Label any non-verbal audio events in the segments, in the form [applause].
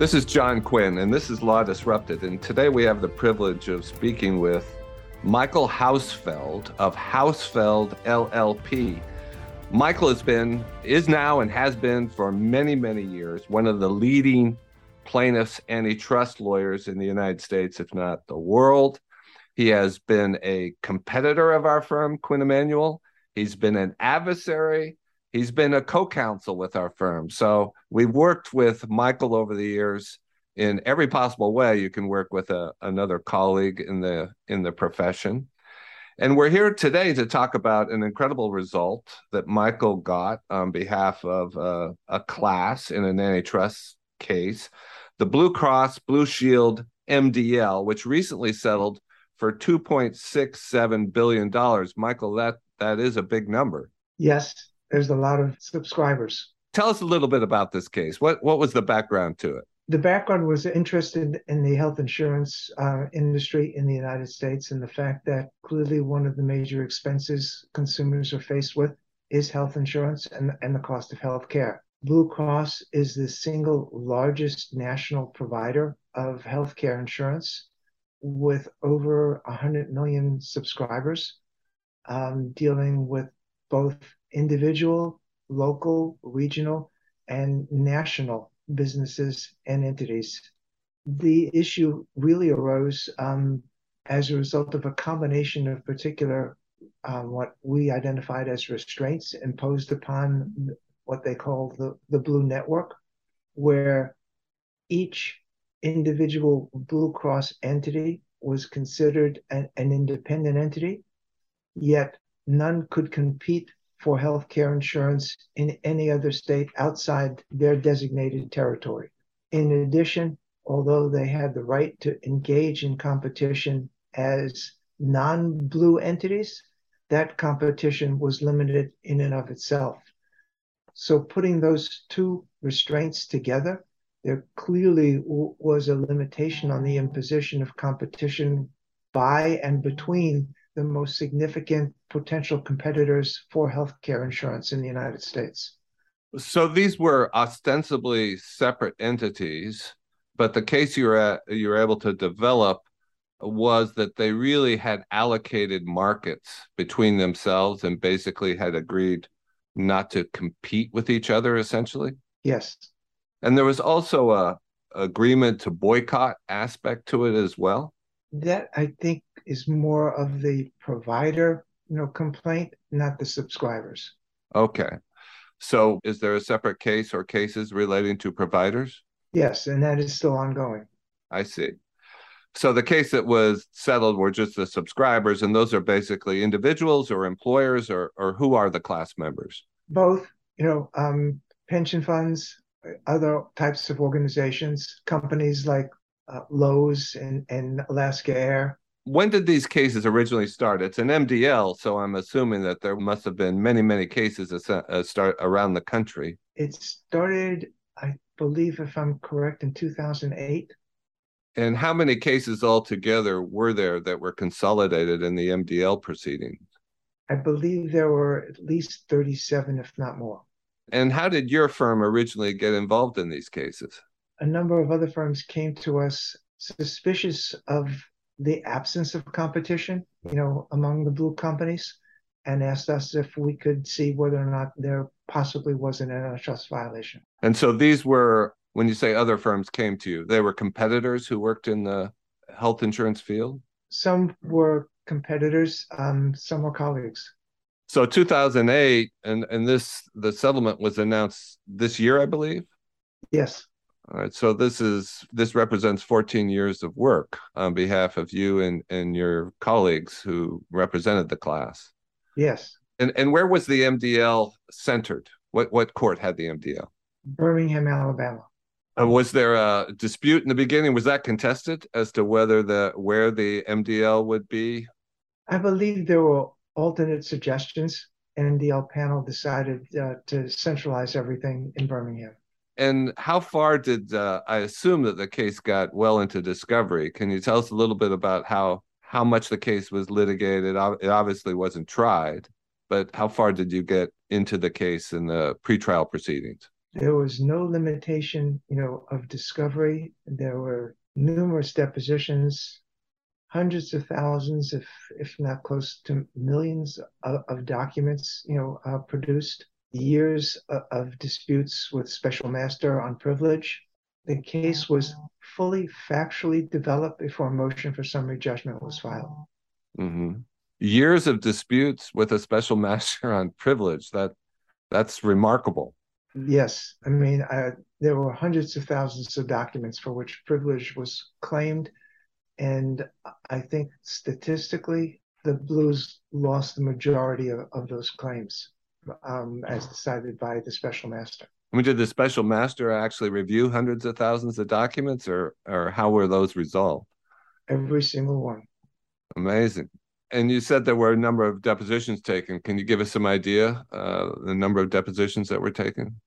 This is John Quinn, and this is Law Disrupted. And today we have the privilege of speaking with Michael Hausfeld of Hausfeld LLP. Michael has been, is now, and has been for many, many years one of the leading plaintiffs antitrust lawyers in the United States, if not the world. He has been a competitor of our firm, Quinn Emanuel. He's been an adversary he's been a co-counsel with our firm. So we've worked with Michael over the years in every possible way you can work with a, another colleague in the in the profession. And we're here today to talk about an incredible result that Michael got on behalf of a class in an antitrust case, the Blue Cross Blue Shield MDL, which recently settled for 2.67 billion dollars. Michael, that that is a big number. Yes, there's a lot of subscribers. Tell us a little bit about this case. What what was the background to it? The background was interested in the health insurance uh, industry in the United States and the fact that clearly one of the major expenses consumers are faced with is health insurance and, and the cost of health care. Blue Cross is the single largest national provider of healthcare insurance with over 100 million subscribers, um, dealing with both individual, local, regional, and national businesses and entities. The issue really arose um, as a result of a combination of particular um, what we identified as restraints imposed upon what they call the, the Blue Network, where each individual Blue Cross entity was considered an, an independent entity, yet none could compete for health care insurance in any other state outside their designated territory. In addition, although they had the right to engage in competition as non blue entities, that competition was limited in and of itself. So, putting those two restraints together, there clearly w- was a limitation on the imposition of competition by and between the most significant potential competitors for healthcare insurance in the United States. So these were ostensibly separate entities, but the case you were at, you were able to develop was that they really had allocated markets between themselves and basically had agreed not to compete with each other essentially. Yes. And there was also a agreement to boycott aspect to it as well? That i think is more of the provider, you know, complaint, not the subscribers. Okay. So is there a separate case or cases relating to providers? Yes, and that is still ongoing. I see. So the case that was settled were just the subscribers, and those are basically individuals or employers, or or who are the class members? Both, you know, um, pension funds, other types of organizations, companies like uh, Lowe's and, and Alaska Air, when did these cases originally start? It's an MDL, so I'm assuming that there must have been many, many cases that uh, start around the country. It started, I believe, if I'm correct, in 2008. And how many cases altogether were there that were consolidated in the MDL proceedings? I believe there were at least 37, if not more. And how did your firm originally get involved in these cases? A number of other firms came to us suspicious of the absence of competition, you know, among the blue companies, and asked us if we could see whether or not there possibly was an antitrust violation. And so these were, when you say other firms came to you, they were competitors who worked in the health insurance field. Some were competitors, um, some were colleagues. So 2008, and and this the settlement was announced this year, I believe. Yes. All right. So this is this represents 14 years of work on behalf of you and and your colleagues who represented the class. Yes. And and where was the MDL centered? What what court had the MDL? Birmingham, Alabama. Uh, was there a dispute in the beginning? Was that contested as to whether the where the MDL would be? I believe there were alternate suggestions. And the MDL panel decided uh, to centralize everything in Birmingham and how far did uh, I assume that the case got well into discovery? Can you tell us a little bit about how how much the case was litigated? It obviously wasn't tried, but how far did you get into the case in the pretrial proceedings? There was no limitation, you know, of discovery. There were numerous depositions, hundreds of thousands, if if not close to millions of, of documents, you know, uh, produced. Years of, of disputes with special master on privilege. The case was fully factually developed before a motion for summary judgment was filed. Mm-hmm. Years of disputes with a special master on privilege. That that's remarkable. Yes, I mean I, there were hundreds of thousands of documents for which privilege was claimed, and I think statistically the Blues lost the majority of, of those claims, um, as decided by the special master. I mean, did the special master actually review hundreds of thousands of documents, or or how were those resolved? Every single one. Amazing. And you said there were a number of depositions taken. Can you give us some idea uh, the number of depositions that were taken?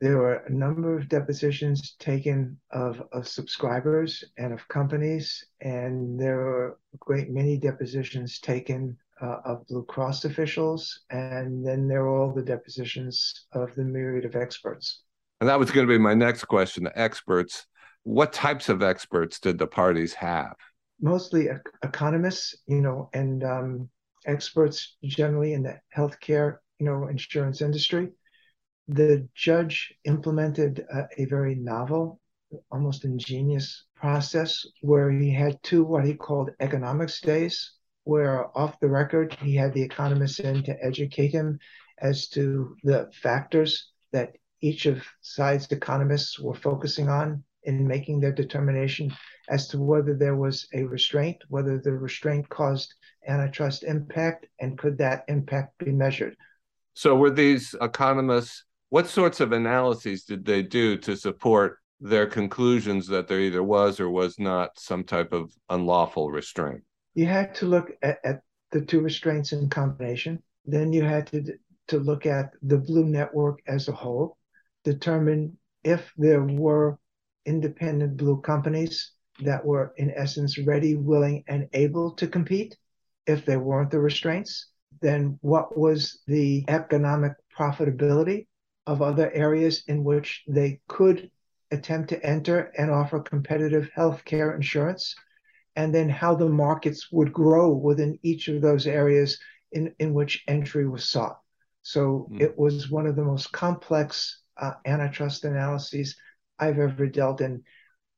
There were a number of depositions taken of, of subscribers and of companies, and there were a great many depositions taken uh, of Blue Cross officials, and then there were all the depositions of the myriad of experts. And that was going to be my next question the experts. What types of experts did the parties have? Mostly economists, you know, and um, experts generally in the healthcare, you know, insurance industry. The judge implemented a, a very novel, almost ingenious process where he had two what he called economics days where off the record he had the economists in to educate him as to the factors that each of side's economists were focusing on in making their determination as to whether there was a restraint, whether the restraint caused antitrust impact, and could that impact be measured. So, were these economists, what sorts of analyses did they do to support their conclusions that there either was or was not some type of unlawful restraint? You had to look at, at the two restraints in combination. Then you had to to look at the blue network as a whole, determine if there were independent blue companies that were in essence ready, willing, and able to compete. If there weren't the restraints, then what was the economic profitability of other areas in which they could attempt to enter and offer competitive healthcare insurance? And then how the markets would grow within each of those areas in, in which entry was sought. So mm. it was one of the most complex uh, antitrust analyses I've ever dealt in.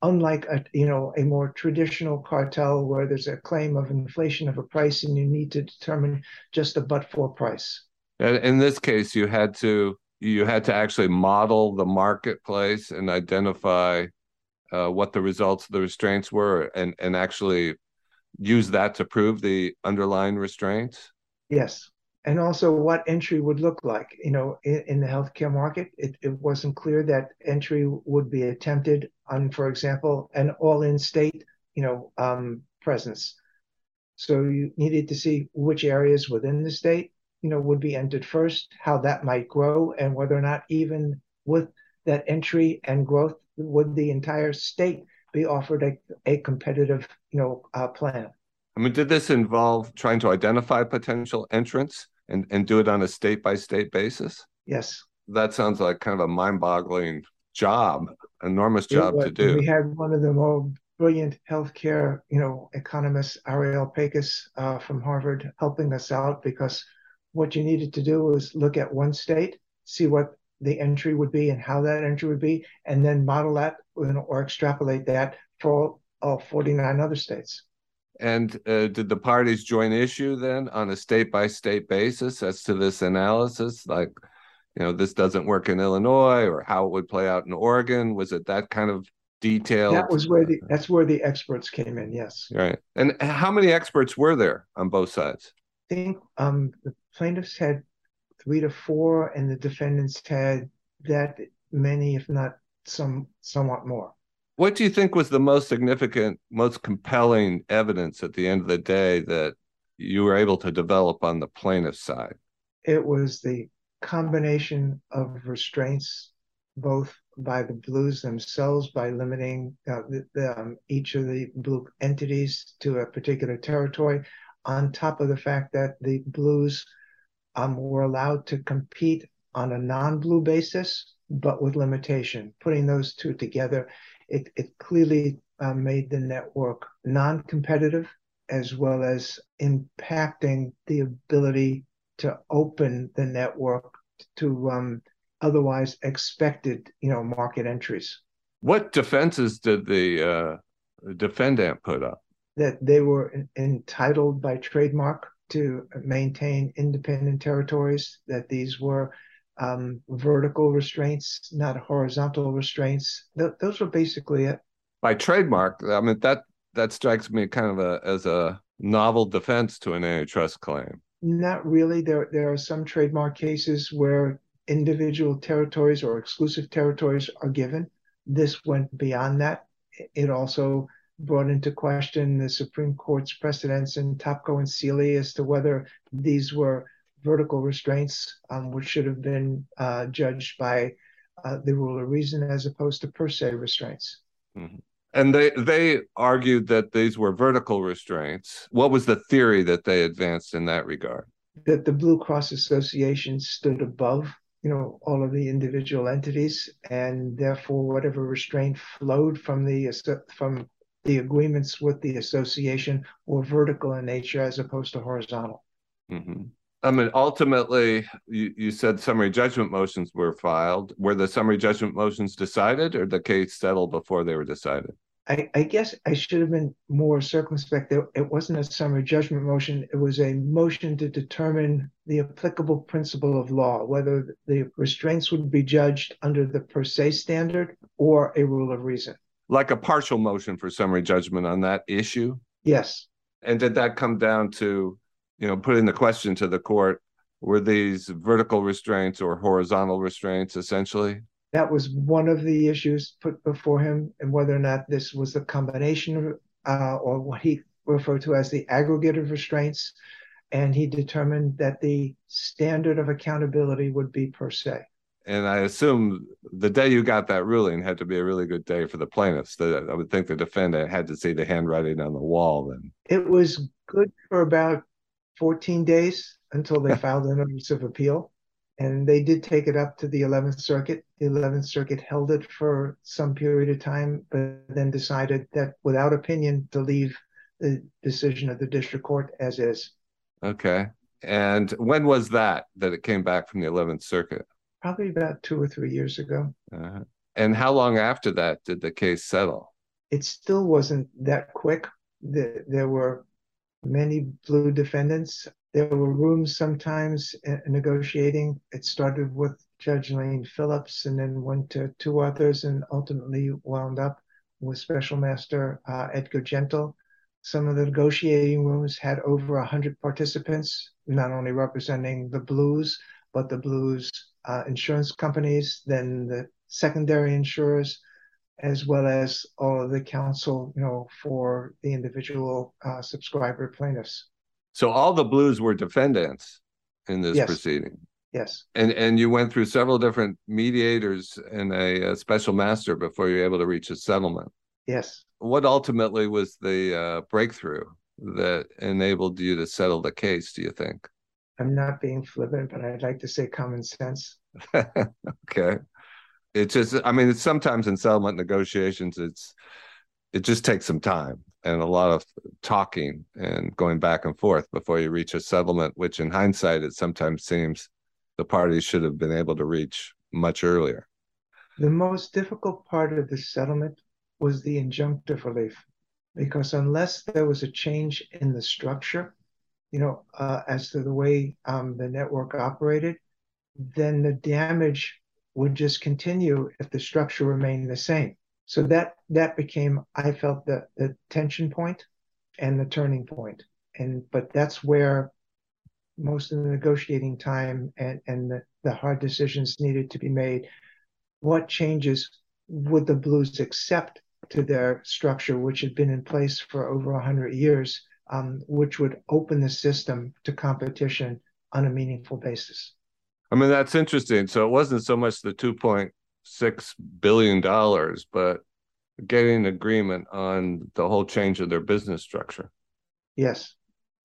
Unlike a you know a more traditional cartel where there's a claim of inflation of a price and you need to determine just a but for price. In this case, you had to you had to actually model the marketplace and identify uh, what the results of the restraints were and and actually use that to prove the underlying restraints? Yes. And also what entry would look like. You know, in, in the healthcare market, it, it wasn't clear that entry would be attempted on, for example, an all-in state, you know, um, presence. So you needed to see which areas within the state, you know, would be entered first, how that might grow, and whether or not even with that entry and growth would the entire state be offered a, a competitive, you know, uh, plan? I mean, did this involve trying to identify potential entrants and, and do it on a state by state basis? Yes. That sounds like kind of a mind boggling job, enormous job to do. We had one of the more brilliant healthcare, you know, economists, Ariel Pakes uh, from Harvard, helping us out because what you needed to do was look at one state, see what the entry would be and how that entry would be, and then model that or extrapolate that for all 49 other states. And uh, did the parties join issue then on a state by state basis as to this analysis? Like, you know, this doesn't work in Illinois or how it would play out in Oregon? Was it that kind of detail? That was where the that's where the experts came in. Yes. Right. And how many experts were there on both sides? I think um, the plaintiffs had three to four, and the defendants had that many, if not some somewhat more. What do you think was the most significant, most compelling evidence at the end of the day that you were able to develop on the plaintiff's side? It was the combination of restraints, both by the blues themselves, by limiting uh, the, the, um, each of the blue entities to a particular territory, on top of the fact that the blues um, were allowed to compete on a non-blue basis but with limitation. Putting those two together, it, it clearly uh, made the network non competitive as well as impacting the ability to open the network to um, otherwise expected, you know, market entries. What defenses did the uh, defendant put up? That they were entitled by trademark to maintain independent territories, that these were um, vertical restraints, not horizontal restraints. Th- those were basically it. By trademark, I mean that that strikes me kind of a, as a novel defense to an antitrust claim. Not really. There there are some trademark cases where individual territories or exclusive territories are given. This went beyond that. It also brought into question the Supreme Court's precedents in Topco and Sealy as to whether these were vertical restraints, um, which should have been uh, judged by uh, the rule of reason as opposed to per se restraints. Mm-hmm. And they they argued that these were vertical restraints. What was the theory that they advanced in that regard? That the Blue Cross Association stood above, you know, all of the individual entities, and therefore whatever restraint flowed from the from the agreements with the association were vertical in nature as opposed to horizontal. Mm-hmm. I mean, ultimately, you, you said summary judgment motions were filed. Were the summary judgment motions decided or the case settled before they were decided? I, I guess I should have been more circumspect. It wasn't a summary judgment motion. It was a motion to determine the applicable principle of law, whether the restraints would be judged under the per se standard or a rule of reason like a partial motion for summary judgment on that issue? Yes. And did that come down to, you know, putting the question to the court, were these vertical restraints or horizontal restraints essentially? That was one of the issues put before him, and whether or not this was a combination of, uh, or what he referred to as the aggregate of restraints. And he determined that the standard of accountability would be per se and I assume the day you got that ruling had to be a really good day for the plaintiffs. The, I would think the defendant had to see the handwriting on the wall. Then it was good for about 14 days until they filed a notice of appeal, and they did take it up to the 11th Circuit. The 11th Circuit held it for some period of time, but then decided that without opinion to leave the decision of the district court as is. Okay. And when was that that it came back from the 11th Circuit? Probably about two or three years ago. Uh, and how long after that did the case settle? It still wasn't that quick. The, there were many blue defendants. There were rooms sometimes negotiating. It started with Judge Layn Phillips and then went to two others and ultimately wound up with Special Master uh, Edgar Gentle. Some of the negotiating rooms had over 100 participants, not only representing the Blues, but the Blues uh, insurance companies, then the secondary insurers, as well as all of the counsel, you know, for the individual uh, subscriber plaintiffs. So all the blues were defendants in this yes. proceeding. Yes. And and you went through several different mediators and a, a, special master before you were able to reach a settlement. Yes. What ultimately was the uh, breakthrough that enabled you to settle the case? Do you think? I'm not being flippant, but I'd like to say common sense. [laughs] okay. It's just, I mean, it's sometimes in settlement negotiations, it's, it just takes some time and a lot of talking and going back and forth before you reach a settlement, which in hindsight, it sometimes seems the parties should have been able to reach much earlier. The most difficult part of the settlement was the injunctive relief, because unless there was a change in the structure, you know, uh, as to the way um, the network operated, then the damage would just continue if the structure remained the same. So that that became, I felt, the, the tension point and the turning point. And but that's where most of the negotiating time and, and the, the hard decisions needed to be made. What changes would the Blues accept to their structure, which had been in place for over 100 years, um, which would open the system to competition on a meaningful basis. I mean, that's interesting. So it wasn't so much the $2.6 billion, but getting agreement on the whole change of their business structure. Yes.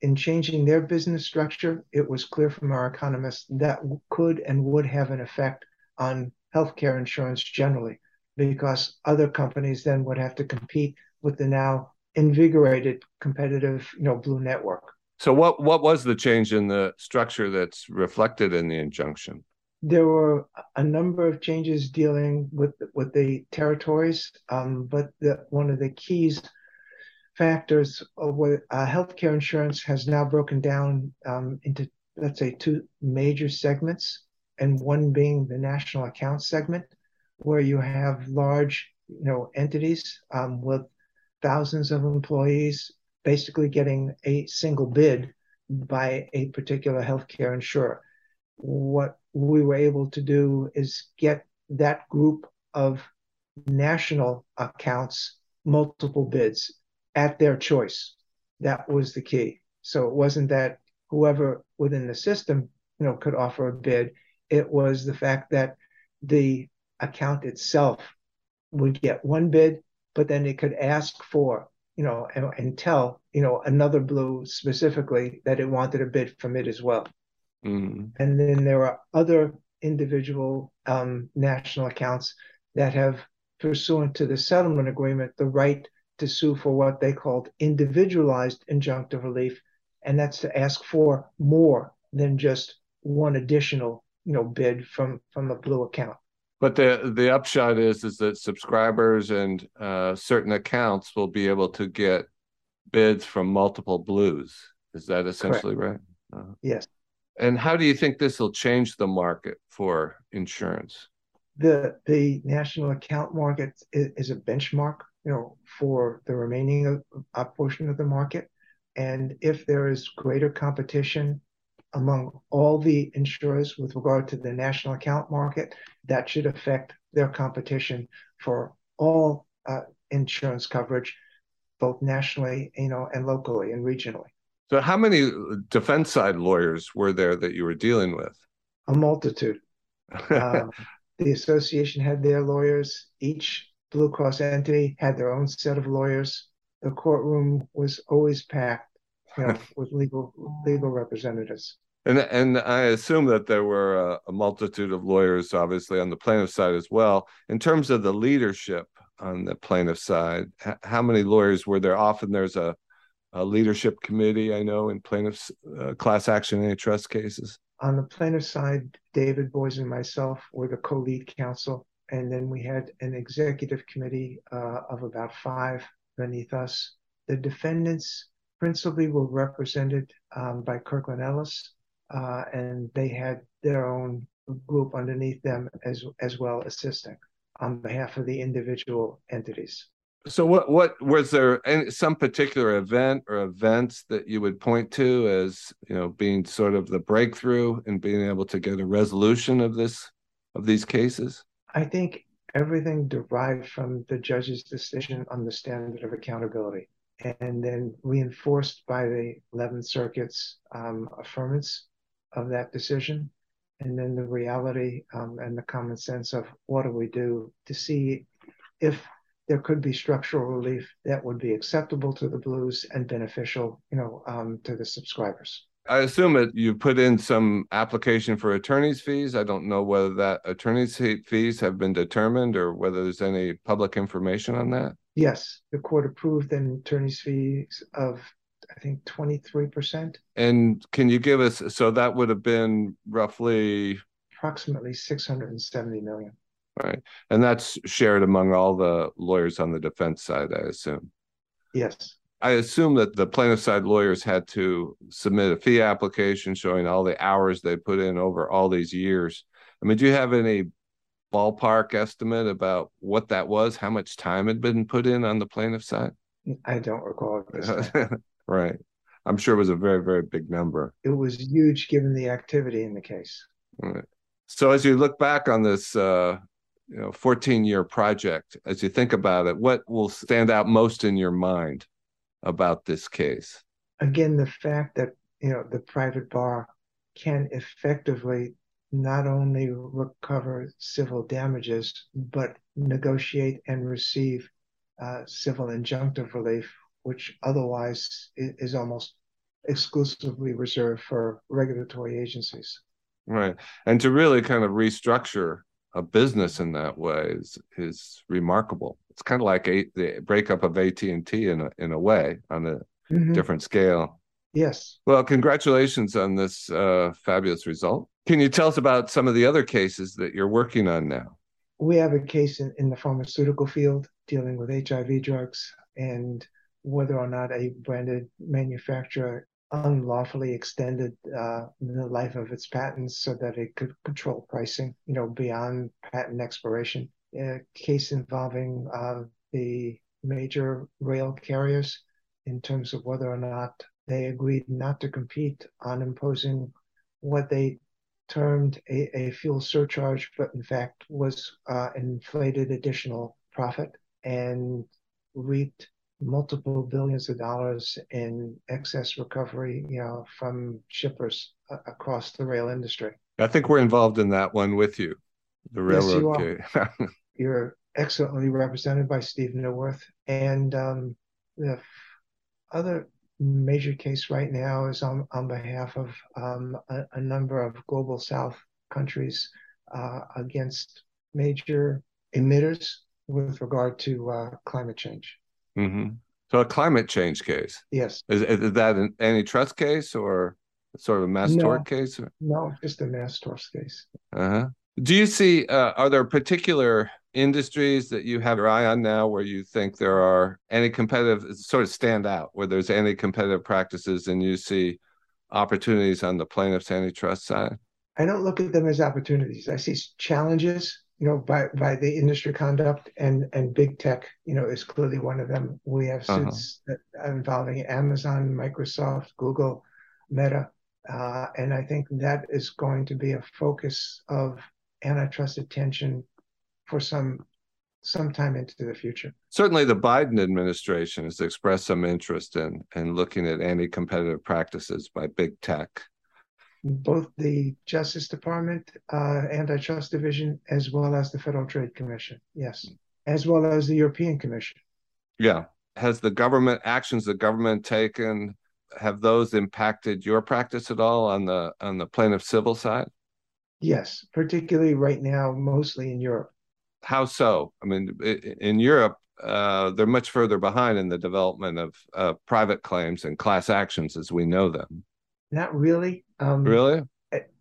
In changing their business structure, it was clear from our economists that could and would have an effect on healthcare insurance generally, because other companies then would have to compete with the now invigorated competitive, you know, Blue Network. So what what was the change in the structure that's reflected in the injunction? There were a number of changes dealing with with the territories, um, but the, one of the keys factors of what uh, healthcare insurance has now broken down um, into let's say two major segments, and one being the national account segment, where you have large you know entities um, with thousands of employees basically getting a single bid by a particular healthcare insurer. What we were able to do is get that group of national accounts multiple bids at their choice. That was the key. So it wasn't that whoever within the system, you know, could offer a bid. It was the fact that the account itself would get one bid, but then it could ask for you know, and, and tell, you know, another blue specifically that it wanted a bid from it as well. Mm. And then there are other individual um, national accounts that have, pursuant to the settlement agreement, the right to sue for what they called individualized injunctive relief, and that's to ask for more than just one additional, you know, bid from from a blue account. But the the upshot is is that subscribers and uh, certain accounts will be able to get bids from multiple blues. Is that essentially Correct. right? Uh, yes. And how do you think this will change the market for insurance? The the national account market is, is a benchmark, you know, for the remaining uh, portion of the market. And if there is greater competition among all the insurers with regard to the national account market, that should affect their competition for all uh, insurance coverage, both nationally, you know, and locally and regionally. So, how many defense side lawyers were there that you were dealing with? A multitude. um, [laughs] the association had their lawyers. Each Blue Cross entity had their own set of lawyers. The courtroom was always packed you know, [laughs] with legal legal representatives. And and I assume that there were a, a, multitude of lawyers, obviously, on the plaintiff side as well. In terms of the leadership on the plaintiff side, h- how many lawyers were there? Often there's a, a leadership committee, I know, in plaintiffs' uh, class action antitrust cases. On the plaintiff side, David Boies and myself were the co-lead counsel, and then we had an executive committee uh, of about five beneath us. The defendants principally were represented um, by Kirkland Ellis, uh, and they had their own group underneath them as as well assisting on behalf of the individual entities. So, what what was there any, some particular event or events that you would point to as you know being sort of the breakthrough in being able to get a resolution of this of these cases? I think everything derived from the judge's decision on the standard of accountability, and then reinforced by the 11th Circuit's um, affirmance of that decision and then the reality um, and the common sense of what do we do to see if there could be structural relief that would be acceptable to the blues and beneficial you know um, to the subscribers. I assume that you put in some application for attorney's fees. I don't know whether that attorney's fees have been determined or whether there's any public information on that. Yes. The court approved an attorney's fees of I think 23%. And can you give us, so that would have been roughly approximately 670 million. Right. And that's shared among all the lawyers on the defense side, I assume. Yes. I assume that the plaintiff side lawyers had to submit a fee application showing all the hours they put in over all these years. I mean, do you have any ballpark estimate about what that was? How much time had been put in on the plaintiff side? I don't recall. [laughs] Right. I'm sure it was a very, very big number. It was huge given the activity in the case. Right. So as you look back on this, uh, you know, 14 year project, as you think about it, what will stand out most in your mind about this case? Again, the fact that, you know, the private bar can effectively not only recover civil damages, but negotiate and receive uh, civil injunctive relief which otherwise is almost exclusively reserved for regulatory agencies. Right. And to really kind of restructure a business in that way is is remarkable. It's kind of like a, the breakup of AT and T in a in a way on a mm-hmm. different scale. Yes. Well, congratulations on this uh, fabulous result. Can you tell us about some of the other cases that you're working on now? We have a case in, in the pharmaceutical field dealing with HIV drugs and whether or not a branded manufacturer unlawfully extended uh, the life of its patents so that it could control pricing, you know, beyond patent expiration. A case involving uh, the major rail carriers in terms of whether or not they agreed not to compete on imposing what they termed a, a fuel surcharge, but in fact was uh, inflated additional profit and reaped multiple billions of dollars in excess recovery, you know, from shippers uh, across the rail industry. I think we're involved in that one with you, the railroad. Yes, you are. [laughs] You're excellently represented by Steve Neuwirth, and um, the other major case right now is on on behalf of um, a, a, number of global South countries uh, against major emitters with regard to uh, climate change. Mm-hmm. So a climate change case. Yes. Is, is that an antitrust case or sort of a mass no, tort case? No, just a mass tort case. Uh-huh. Do you see, uh, are there particular industries that you have your eye on now where you think there are any competitive, sort of stand out, where there's any competitive practices and you see opportunities on the plaintiff's antitrust side? I don't look at them as opportunities. I see challenges you know, by by the industry conduct and and big tech, you know, is clearly one of them. We have uh-huh. suits uh-huh. that involving Amazon, Microsoft, Google, Meta, uh, and I think that is going to be a focus of antitrust attention for some some time into the future. Certainly, the Biden administration has expressed some interest in in looking at anti-competitive practices by big tech both the Justice Department, uh, Antitrust Division, as well as the Federal Trade Commission. Yes, as well as the European Commission. Yeah. Has the government actions the government taken have those impacted your practice at all on the on the plaintiff civil side? Yes, particularly right now, mostly in Europe. How so? I mean, in Europe, uh, they're much further behind in the development of uh, private claims and class actions as we know them. Not really. Um, really?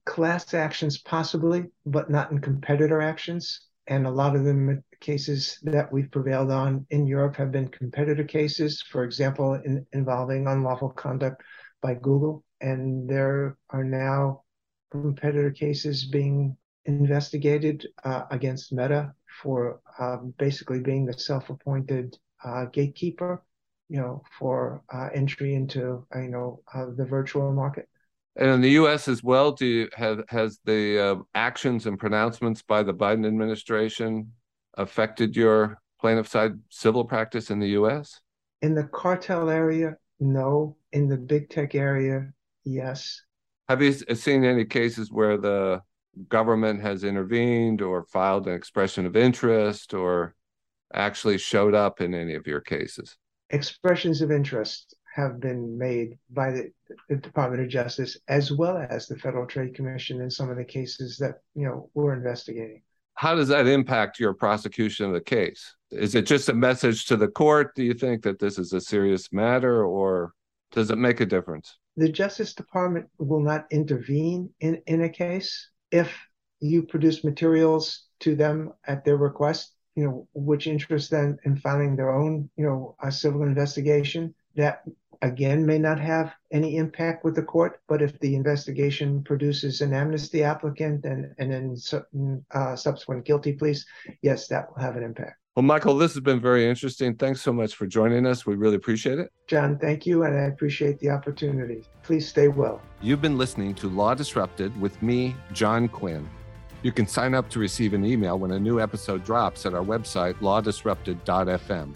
Class actions, possibly, but not in competitor actions. And a lot of the cases that we've prevailed on in Europe have been competitor cases, for example, in, involving unlawful conduct by Google. And there are now competitor cases being investigated uh, against Meta for uh, basically being the self-appointed uh, gatekeeper you know, for uh, entry into, uh, you know, uh, the virtual market. And in the U.S. as well, do you have has the uh, actions and pronouncements by the Biden administration affected your plaintiff side civil practice in the U.S.? In the cartel area, no. In the big tech area, yes. Have you seen any cases where the government has intervened or filed an expression of interest or actually showed up in any of your cases? expressions of interest have been made by the, the, Department of Justice as well as the Federal Trade Commission in some of the cases that you know we're investigating. How does that impact your prosecution of the case? Is it just a message to the court? Do you think that this is a serious matter, or does it make a difference? The Justice Department will not intervene in, in a case if you produce materials to them at their request you know, which interests them in filing their own, you know, a civil investigation that again may not have any impact with the court, but if the investigation produces an amnesty applicant and and then certain uh, subsequent guilty pleas, yes, that will have an impact. Well, Michael, this has been very interesting. Thanks so much for joining us. We really appreciate it. John, thank you, and I appreciate the opportunity. Please stay well. You've been listening to Law Disrupted with me, John Quinn. You can sign up to receive an email when a new episode drops at our website, lawdisrupted.fm.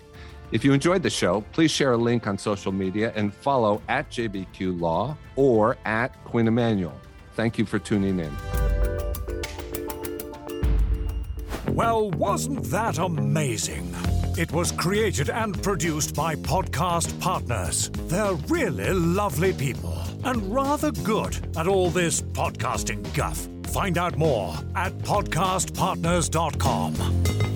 If you enjoyed the show, please share a link on social media and follow at JBQ Law or at Quinn Emanuel. Thank you for tuning in. Well, wasn't that amazing? It was created and produced by Podcast Partners. They're really lovely people and rather good at all this podcasting guff. Find out more at podcastpartners.com.